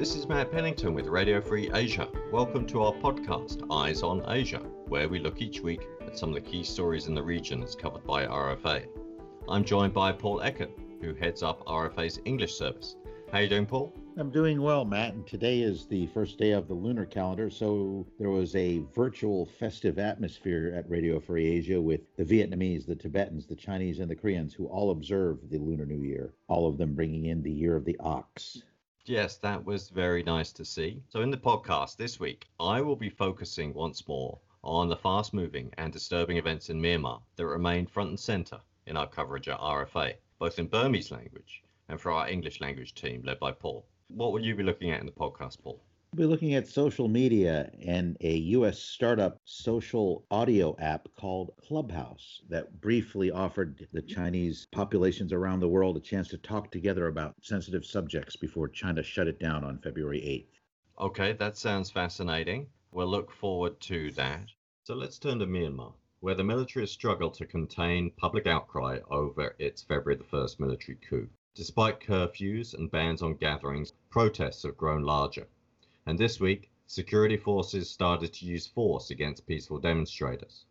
This is Matt Pennington with Radio Free Asia. Welcome to our podcast, Eyes on Asia, where we look each week at some of the key stories in the region as covered by RFA. I'm joined by Paul Eckert, who heads up RFA's English service. How are you doing, Paul? I'm doing well, Matt, and today is the first day of the lunar calendar, so there was a virtual festive atmosphere at Radio Free Asia with the Vietnamese, the Tibetans, the Chinese, and the Koreans who all observe the Lunar New Year, all of them bringing in the Year of the Ox. Yes, that was very nice to see. So, in the podcast this week, I will be focusing once more on the fast moving and disturbing events in Myanmar that remain front and center in our coverage at RFA, both in Burmese language and for our English language team led by Paul. What will you be looking at in the podcast, Paul? We'll be looking at social media and a U.S. startup social audio app called Clubhouse that briefly offered the Chinese populations around the world a chance to talk together about sensitive subjects before China shut it down on February 8th. Okay, that sounds fascinating. We'll look forward to that. So let's turn to Myanmar, where the military has struggled to contain public outcry over its February the 1st military coup. Despite curfews and bans on gatherings, protests have grown larger. And this week, security forces started to use force against peaceful demonstrators.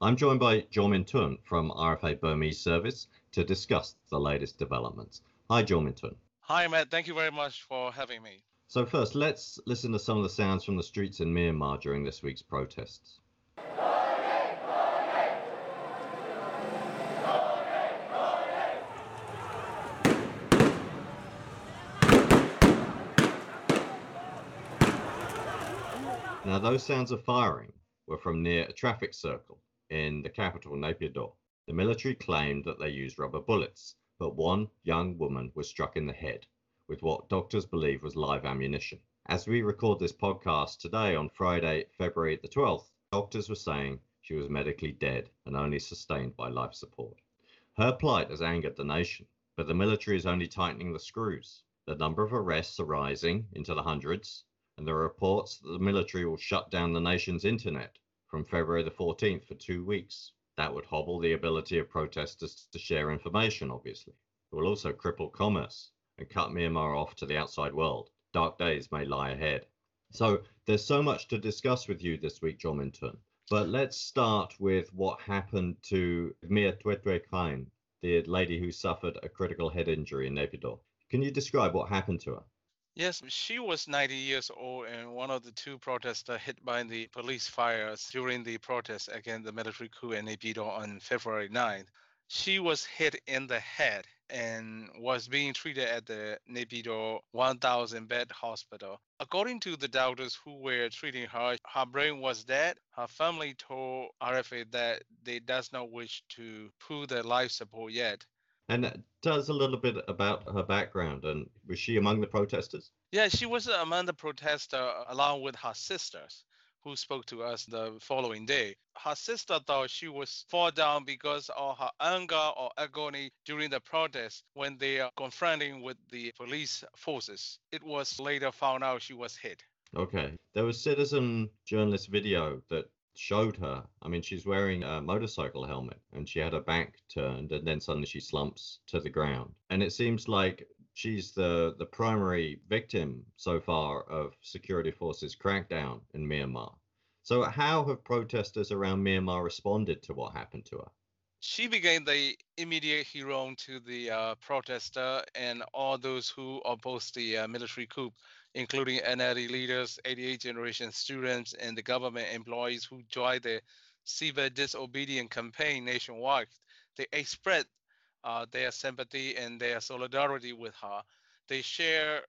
I'm joined by Jormin Tun from RFA Burmese Service to discuss the latest developments. Hi, Jormin Tun. Hi, Matt. Thank you very much for having me. So, first, let's listen to some of the sounds from the streets in Myanmar during this week's protests. Those sounds of firing were from near a traffic circle in the capital, Naypyidaw. The military claimed that they used rubber bullets, but one young woman was struck in the head with what doctors believe was live ammunition. As we record this podcast today on Friday, February the 12th, doctors were saying she was medically dead and only sustained by life support. Her plight has angered the nation, but the military is only tightening the screws. The number of arrests are rising into the hundreds, and there are reports that the military will shut down the nation's internet from February the 14th for two weeks. That would hobble the ability of protesters to share information, obviously. It will also cripple commerce and cut Myanmar off to the outside world. Dark days may lie ahead. So there's so much to discuss with you this week, Jormin Tun. But let's start with what happened to Mia Twetwe Kain, the lady who suffered a critical head injury in Naypyidaw. Can you describe what happened to her? Yes, she was 90 years old and one of the two protesters hit by the police fires during the protest against the military coup in Naypyidaw on February 9th. She was hit in the head and was being treated at the Naypyidaw 1,000 bed hospital. According to the doctors who were treating her, her brain was dead. Her family told RFA that they does not wish to pull the life support yet. And tell us a little bit about her background. And was she among the protesters? Yeah, she was among the protesters uh, along with her sisters who spoke to us the following day. Her sister thought she was fall down because of her anger or agony during the protest when they are confronting with the police forces. It was later found out she was hit. Okay. There was citizen journalist video that showed her. I mean, she's wearing a motorcycle helmet and she had her back turned, and then suddenly she slumps to the ground. And it seems like she's the, the primary victim so far of security forces' crackdown in Myanmar. So, how have protesters around Myanmar responded to what happened to her? She became the immediate hero to the uh, protester and all those who opposed the uh, military coup including NLD leaders, 88 generation students, and the government employees who joined the civil disobedience campaign nationwide. They expressed uh, their sympathy and their solidarity with her. They share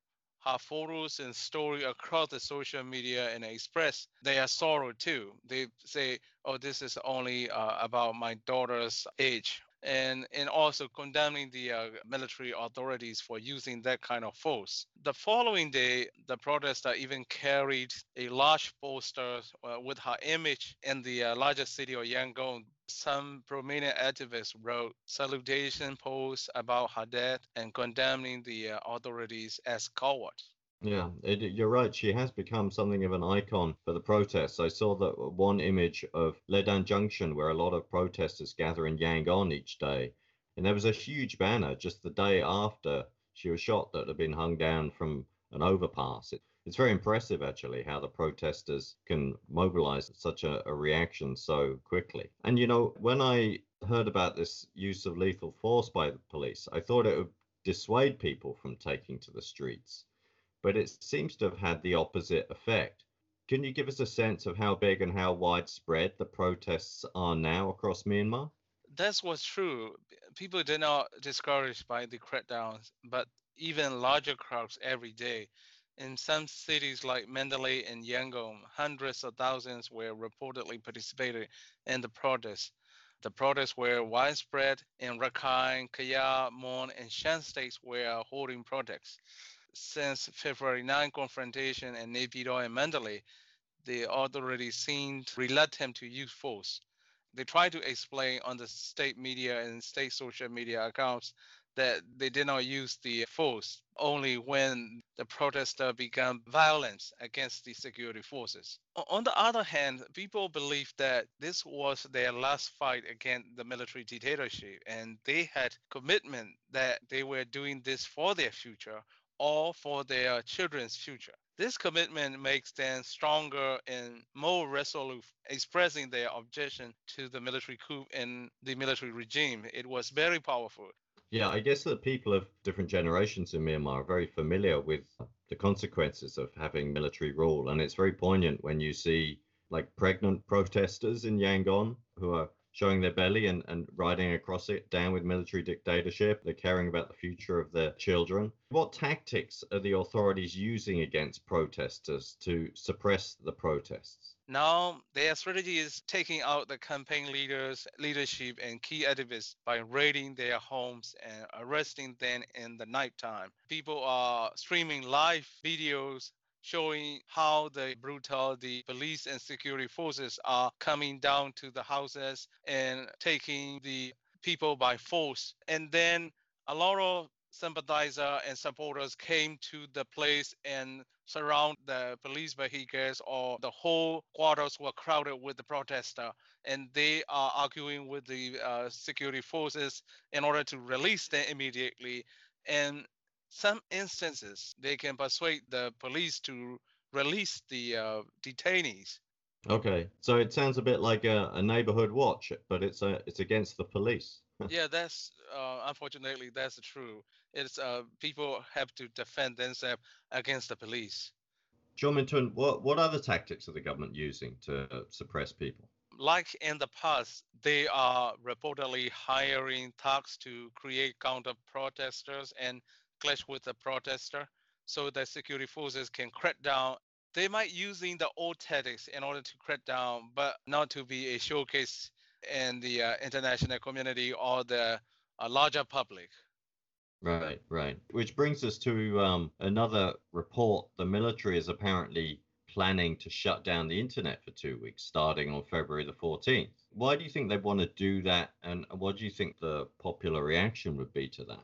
her photos and story across the social media and express their sorrow too. They say, "Oh, this is only uh, about my daughter's age and and also condemning the uh, military authorities for using that kind of force. The following day, the protester even carried a large poster uh, with her image in the uh, largest city of Yangon. Some prominent activists wrote salutation posts about her death and condemning the uh, authorities as cowards. Yeah, it, you're right. She has become something of an icon for the protests. I saw that one image of Hledan Junction where a lot of protesters gather in Yangon each day. And there was a huge banner just the day after she was shot that had been hung down from an overpass. It, it's very impressive, actually, how the protesters can mobilize such a, a reaction so quickly. And, you know, when I heard about this use of lethal force by the police, I thought it would dissuade people from taking to the streets. But it seems to have had the opposite effect. Can you give us a sense of how big and how widespread the protests are now across Myanmar? That's what's true. People did not discouraged by the crackdowns, but even larger crowds every day. In some cities like Mandalay and Yangon, hundreds of thousands were reportedly participating in the protests. The protests were widespread in Rakhine, Kayah, Mon, and Shan states were holding protests. Since February 9 confrontation in Naypyidaw and Mandalay, the authorities seemed reluctant to use force. They tried to explain on the state media and state social media accounts that they did not use the force only when the protester began violence against the security forces. On the other hand, people believed that this was their last fight against the military dictatorship and they had commitment that they were doing this for their future or for their children's future. This commitment makes them stronger and more resolute, expressing their objection to the military coup and the military regime. It was very powerful. Yeah, I guess that people of different generations in Myanmar are very familiar with the consequences of having military rule. And it's very poignant when you see like pregnant protesters in Yangon who are showing their belly and, and riding across it down with military dictatorship. They're caring about the future of their children. What tactics are the authorities using against protesters to suppress the protests? Now, their strategy is taking out the campaign leaders, leadership, and key activists by raiding their homes and arresting them in the nighttime. People are streaming live videos showing how the brutality police and security forces are coming down to the houses and taking the people by force. And then a lot of sympathizers and supporters came to the place and surround the police vehicles or the whole quarters were crowded with the protester and they are arguing with the uh, security forces in order to release them immediately and some instances they can persuade the police to release the uh, detainees. Okay, so it sounds a bit like a, a neighborhood watch, but it's a, it's against the police. yeah, that's uh, unfortunately that's true. It's uh, people have to defend themselves against the police. John Minton, what what other tactics are the government using to suppress people? Like in the past, they are reportedly hiring thugs to create counter protesters and clash with the protester so that security forces can crack down. They might using the old tactics in order to crack down, but not to be a showcase in the uh, international community or the uh, larger public. Right, right. Which brings us to um, another report. The military is apparently planning to shut down the internet for two weeks, starting on February the 14th. Why do you think they want to do that? And what do you think the popular reaction would be to that?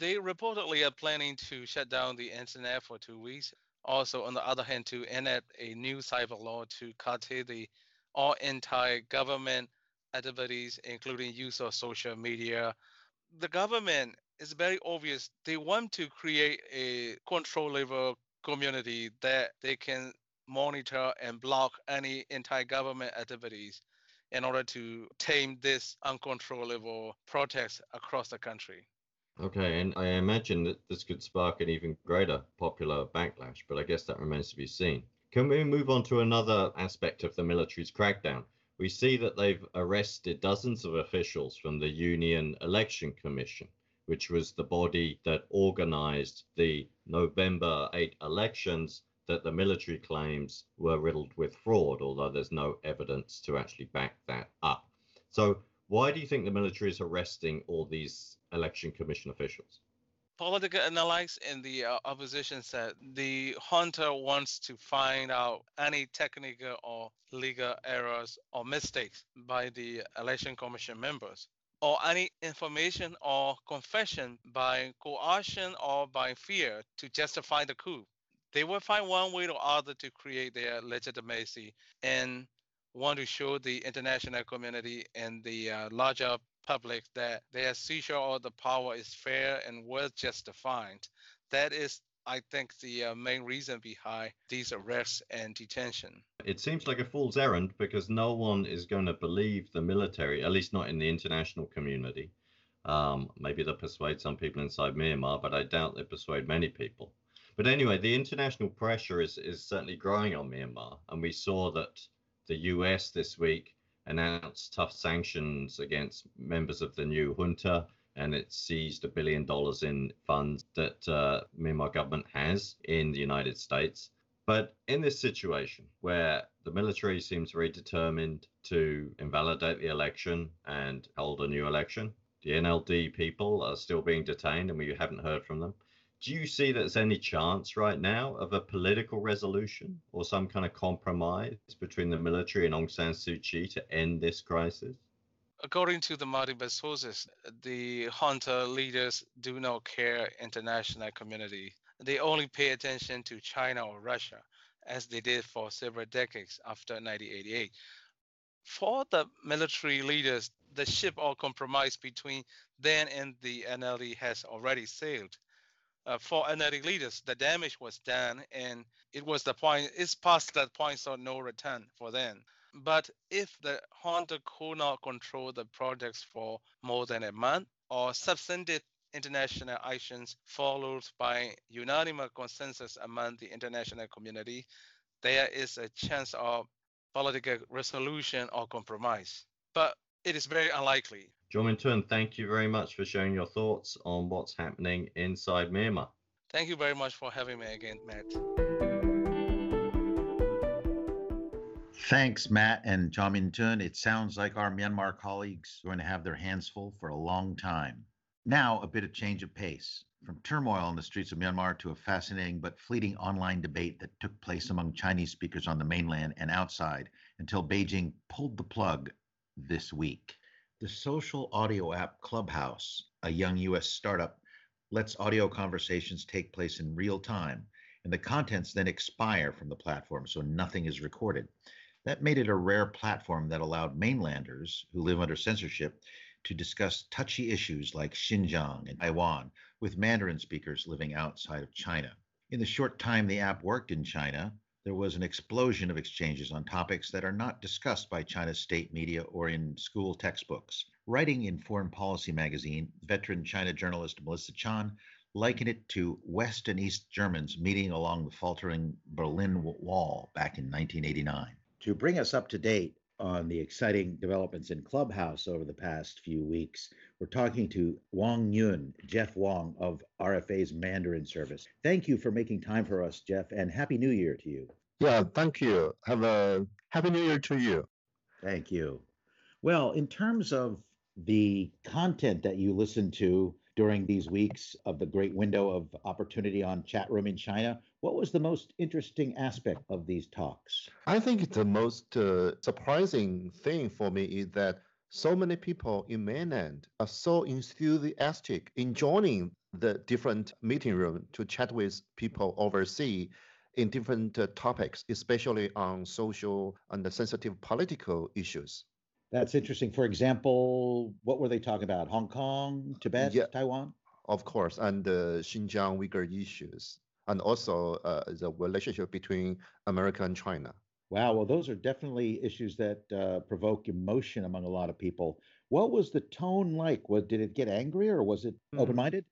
They reportedly are planning to shut down the internet for two weeks. Also, on the other hand, to enact a new cyber law to curtail the all anti-government activities, including use of social media. The government is very obvious. They want to create a controllable community that they can monitor and block any anti-government activities in order to tame this uncontrollable protest across the country. Okay, and I imagine that this could spark an even greater popular backlash, but I guess that remains to be seen. Can we move on to another aspect of the military's crackdown? We see that they've arrested dozens of officials from the Union Election Commission, which was the body that organized the November 8 elections that the military claims were riddled with fraud, although there's no evidence to actually back that up. So, why do you think the military is arresting all these election commission officials? Political analysts in the uh, opposition said the junta wants to find out any technical or legal errors or mistakes by the election commission members or any information or confession by coercion or by fear to justify the coup. They will find one way or other to create their legitimacy and want to show the international community and the uh, larger public that their seizure of the power is fair and well justified. That is I think, the uh, main reason behind these arrests and detention. It seems like a fool's errand because no one is going to believe the military, at least not in the international community. Um, maybe they'll persuade some people inside Myanmar, but I doubt they persuade many people. But anyway, the international pressure is, is certainly growing on Myanmar. And we saw that the US this week announced tough sanctions against members of the new junta and it seized a billion dollars in funds that uh, Myanmar government has in the United States. But in this situation where the military seems very determined to invalidate the election and hold a new election, the NLD people are still being detained and we haven't heard from them. Do you see that there's any chance right now of a political resolution or some kind of compromise between the military and Aung San Suu Kyi to end this crisis? According to the multiple sources, the junta leaders do not care international community. They only pay attention to China or Russia, as they did for several decades after 1988. For the military leaders, the ship or compromise between them and the NLD has already sailed. Uh, for NLD leaders, the damage was done, and it was the point. It's past that point of no return for them. But if the junta could not control the projects for more than a month or substantive international actions followed by unanimous consensus among the international community, there is a chance of political resolution or compromise. But it is very unlikely. John Min-tun, thank you very much for sharing your thoughts on what's happening inside Myanmar. Thank you very much for having me again, Matt. Thanks, Matt and John Min-tun. It sounds like our Myanmar colleagues are going to have their hands full for a long time. Now, a bit of change of pace. From turmoil on the streets of Myanmar to a fascinating but fleeting online debate that took place among Chinese speakers on the mainland and outside until Beijing pulled the plug this week. The social audio app Clubhouse, a young US startup, lets audio conversations take place in real time, and the contents then expire from the platform so nothing is recorded. That made it a rare platform that allowed mainlanders who live under censorship to discuss touchy issues like Xinjiang and Taiwan with Mandarin speakers living outside of China. In the short time the app worked in China, there was an explosion of exchanges on topics that are not discussed by China's state media or in school textbooks. Writing in Foreign Policy magazine, veteran China journalist Melissa Chan likened it to West and East Germans meeting along the faltering Berlin Wall back in 1989 to bring us up to date on the exciting developments in Clubhouse over the past few weeks, we're talking to Wang Yun, Jeff Wang of RFA's Mandarin service. Thank you for making time for us, Jeff, and Happy New Year to you. Yeah, thank you. Have a Happy New Year to you. Thank you. Well, in terms of the content that you listen to during these weeks of the great window of opportunity on chat room in China. What was the most interesting aspect of these talks? I think the most uh, surprising thing for me is that so many people in mainland are so enthusiastic in joining the different meeting room to chat with people overseas in different uh, topics, especially on social and sensitive political issues. That's interesting. For example, what were they talking about? Hong Kong, Tibet, yeah, Taiwan? Of course, and the Xinjiang Uyghur issues, and also uh, the relationship between America and China. Wow, well, those are definitely issues that uh, provoke emotion among a lot of people. What was the tone like? Was, did it get angry or was it mm. open minded?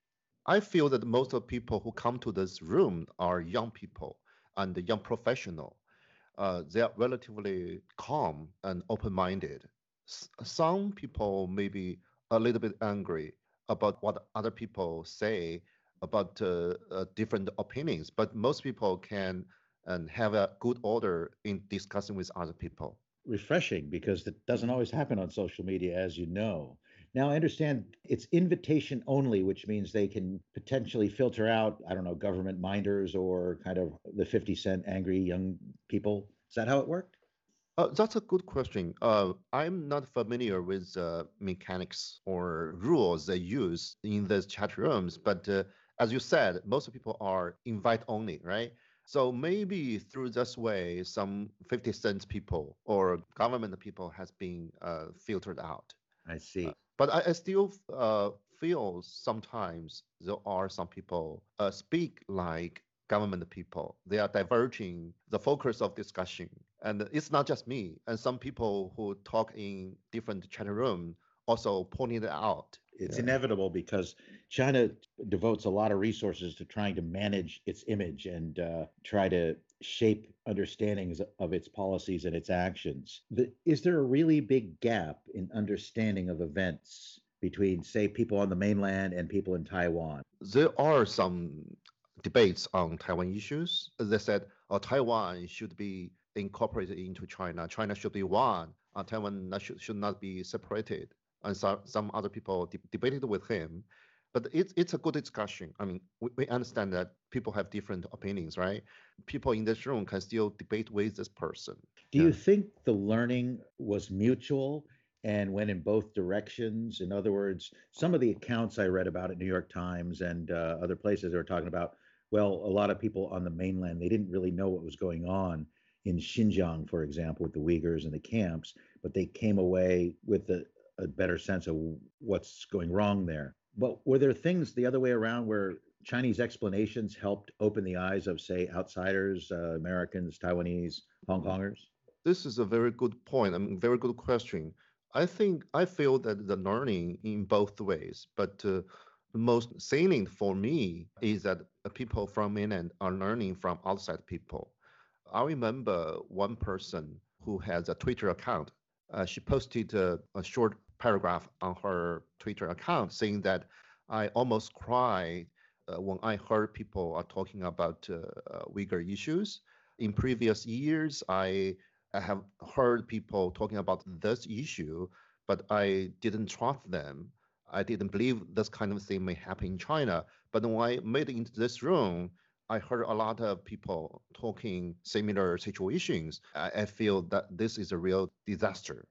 I feel that most of the people who come to this room are young people and young professional. Uh, they are relatively calm and open minded some people may be a little bit angry about what other people say about uh, uh, different opinions, but most people can and have a good order in discussing with other people. Refreshing because that doesn't always happen on social media, as you know. Now, I understand it's invitation only, which means they can potentially filter out, I don't know, government minders or kind of the 50 cent angry young people. Is that how it worked? Uh, that's a good question. Uh, I'm not familiar with uh, mechanics or rules they use in these chat rooms, but uh, as you said, most people are invite only, right? So maybe through this way, some 50 cents people or government people has been uh, filtered out. I see. Uh, but I, I still feel sometimes there are some people uh, speak like government people. They are diverging the focus of discussion. And it's not just me. And some people who talk in different chat room also pointed out. It's yeah. inevitable because China devotes a lot of resources to trying to manage its image and uh, try to shape understandings of its policies and its actions. The, is there a really big gap in understanding of events between, say, people on the mainland and people in Taiwan? There are some debates on Taiwan issues. They said uh, Taiwan should be incorporated into China. China should be one. Uh, Taiwan should, should not be separated. And so, some other people de- debated with him. But it's, it's a good discussion. I mean, we, we understand that people have different opinions, right? People in this room can still debate with this person. Do yeah. you think the learning was mutual and went in both directions? In other words, some of the accounts I read about at New York Times and uh, other places are talking about well, a lot of people on the mainland, they didn't really know what was going on in Xinjiang, for example, with the Uyghurs and the camps, but they came away with a, a better sense of what's going wrong there. But were there things the other way around where Chinese explanations helped open the eyes of, say, outsiders, uh, Americans, Taiwanese, Hong Kongers? This is a very good point. I mean, very good question. I think I feel that the learning in both ways, but uh, the most salient for me is that people from mainland are learning from outside people. I remember one person who has a Twitter account. Uh, she posted a, a, short paragraph on her Twitter account saying that I almost cried uh, when I heard people are talking about uh, uh Uyghur issues. In previous years, I, I have heard people talking about this issue, but I didn't trust them I didn't believe this kind of thing may happen in China. But when I made it into this room, I heard a lot of people talking similar situations. I, I feel that this is a real disaster.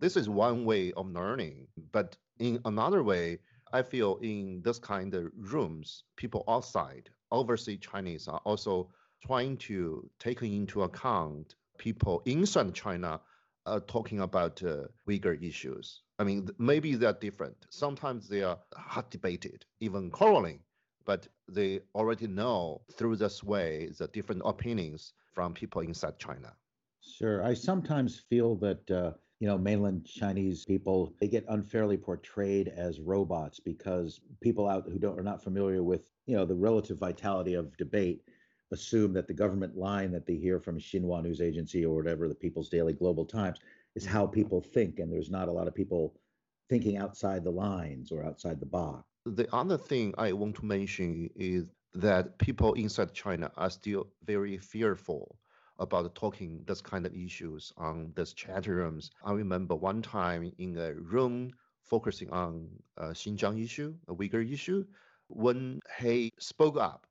This is one way of learning. But in another way, I feel in this kind of rooms, people outside, overseas Chinese are also trying to take into account people inside China uh, talking about uh, Uyghur issues. I mean, maybe they're different. Sometimes they are hot debated, even quarreling, but they already know through this way the different opinions from people inside China. Sure. I sometimes feel that, uh, you know, mainland Chinese people, they get unfairly portrayed as robots because people out who don't, are not familiar with, you know, the relative vitality of debate assume that the government line that they hear from Xinhua News Agency or whatever, the People's Daily Global Times, is how people think. And there's not a lot of people thinking outside the lines or outside the box. The other thing I want to mention is that people inside China are still very fearful about talking this kind of issues on these chat rooms. I remember one time in a room focusing on a Xinjiang issue, a Uyghur issue, when he spoke up,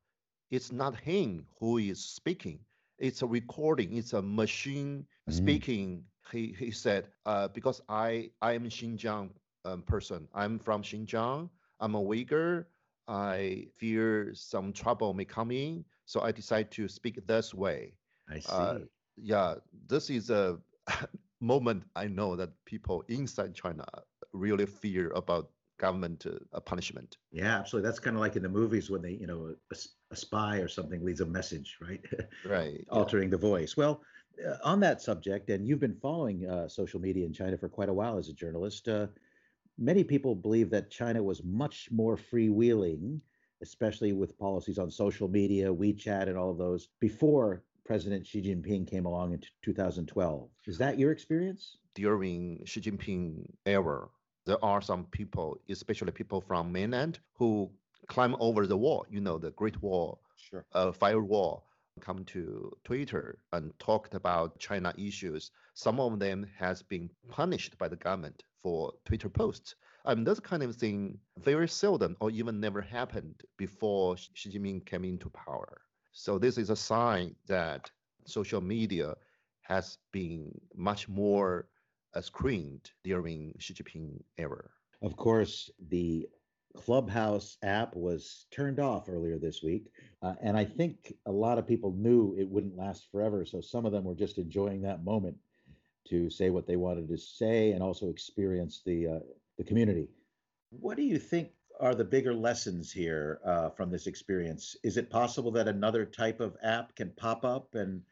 it's not him who is speaking. It's a recording. It's a machine mm. speaking. He, he said, uh, because I, I am Xinjiang um, person. I'm from Xinjiang. I'm a Uyghur. I fear some trouble may come in. So I decide to speak this way. I uh, see. Uh, yeah, this is a moment I know that people inside China really fear about government uh, punishment. Yeah, absolutely. That's kind of like in the movies when they, you know, a, a spy or something leaves a message, right? Right. Altering yeah. the voice. Well, uh, on that subject, and you've been following uh, social media in China for quite a while as a journalist. Uh, many people believe that China was much more freewheeling, especially with policies on social media, WeChat, and all of those before President Xi Jinping came along in 2012. Is that your experience? During Xi Jinping era, there are some people, especially people from mainland, who climb over the wall, you know, the Great Wall, sure. uh, firewall, come to Twitter and talked about China issues. Some of them has been punished by the government for Twitter posts. I mean, this kind of thing very seldom or even never happened before Xi Jinping came into power. So this is a sign that social media has been much more screened during Xi Jinping era. Of course, the Clubhouse app was turned off earlier this week. Uh, and I think a lot of people knew it wouldn't last forever. So some of them were just enjoying that moment to say what they wanted to say and also experience the, uh, the community. What do you think are the bigger lessons here uh, from this experience? Is it possible that another type of app can pop up and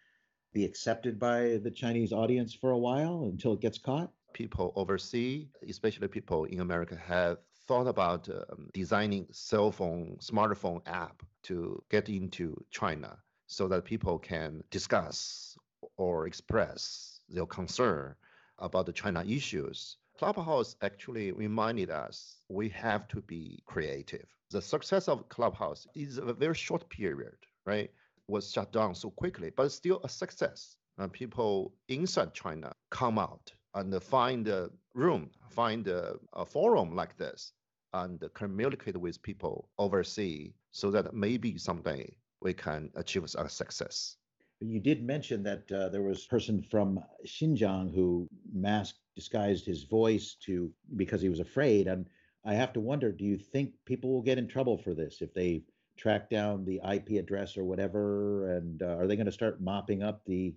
be accepted by the Chinese audience for a while until it gets caught? People overseas, especially people in America, have thought about um, designing cell phone, smartphone app to get into China so that people can discuss or express their concern about the China issues. Clubhouse actually reminded us we have to be creative. The success of Clubhouse is a very short period, right? Was shut down so quickly, but still a success. People inside China come out and find a room, find a, a forum like this, and communicate with people overseas so that maybe someday we can achieve a success. You did mention that uh, there was a person from Xinjiang who masked, disguised his voice to because he was afraid. And I have to wonder, do you think people will get in trouble for this if they track down the IP address or whatever? And uh, are they going to start mopping up the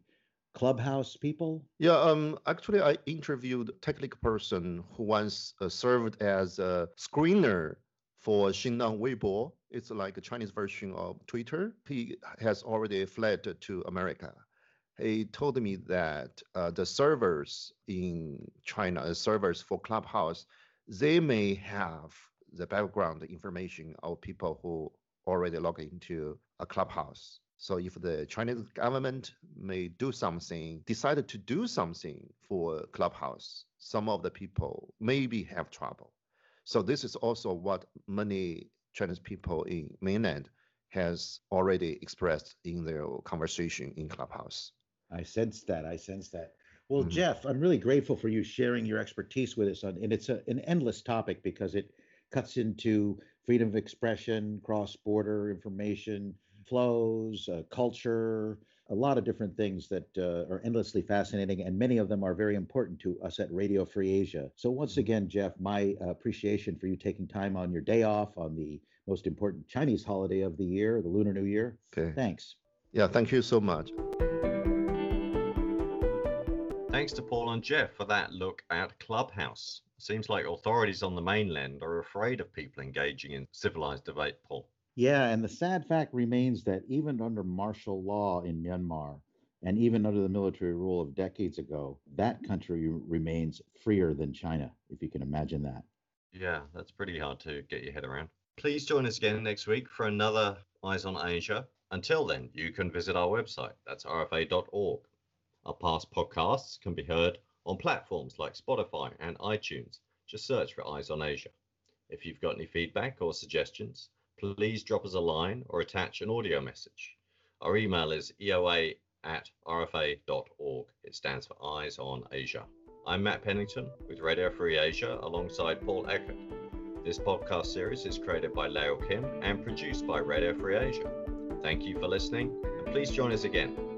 clubhouse people? Yeah, um, actually, I interviewed a technical person who once uh, served as a screener for Xinlang Weibo. It's like a Chinese version of Twitter. He has already fled to America. He told me that uh, the servers in China, the servers for Clubhouse, they may have the background information of people who already log into a Clubhouse. So if the Chinese government may do something, decided to do something for Clubhouse, some of the people maybe have trouble. So this is also what many Chinese people in mainland has already expressed in their conversation in Clubhouse. I sense that. I sense that. Well, mm-hmm. Jeff, I'm really grateful for you sharing your expertise with us on, and it's a, an endless topic because it cuts into freedom of expression, cross-border information flows, uh, culture, a lot of different things that uh, are endlessly fascinating, and many of them are very important to us at Radio Free Asia. So, once mm-hmm. again, Jeff, my uh, appreciation for you taking time on your day off on the most important Chinese holiday of the year, the Lunar New Year. Okay. Thanks. Yeah, thank you so much. Thanks to Paul and Jeff for that look at Clubhouse. Seems like authorities on the mainland are afraid of people engaging in civilized debate, Paul. Yeah, and the sad fact remains that even under martial law in Myanmar, and even under the military rule of decades ago, that country remains freer than China, if you can imagine that. Yeah, that's pretty hard to get your head around. Please join us again next week for another Eyes on Asia. Until then, you can visit our website. That's rfa.org. Our past podcasts can be heard on platforms like Spotify and iTunes. Just search for Eyes on Asia. If you've got any feedback or suggestions, please drop us a line or attach an audio message. Our email is eoa at rfa.org. It stands for Eyes on Asia. I'm Matt Pennington with Radio Free Asia alongside Paul Eckert. This podcast series is created by Leo Kim and produced by Radio Free Asia. Thank you for listening and please join us again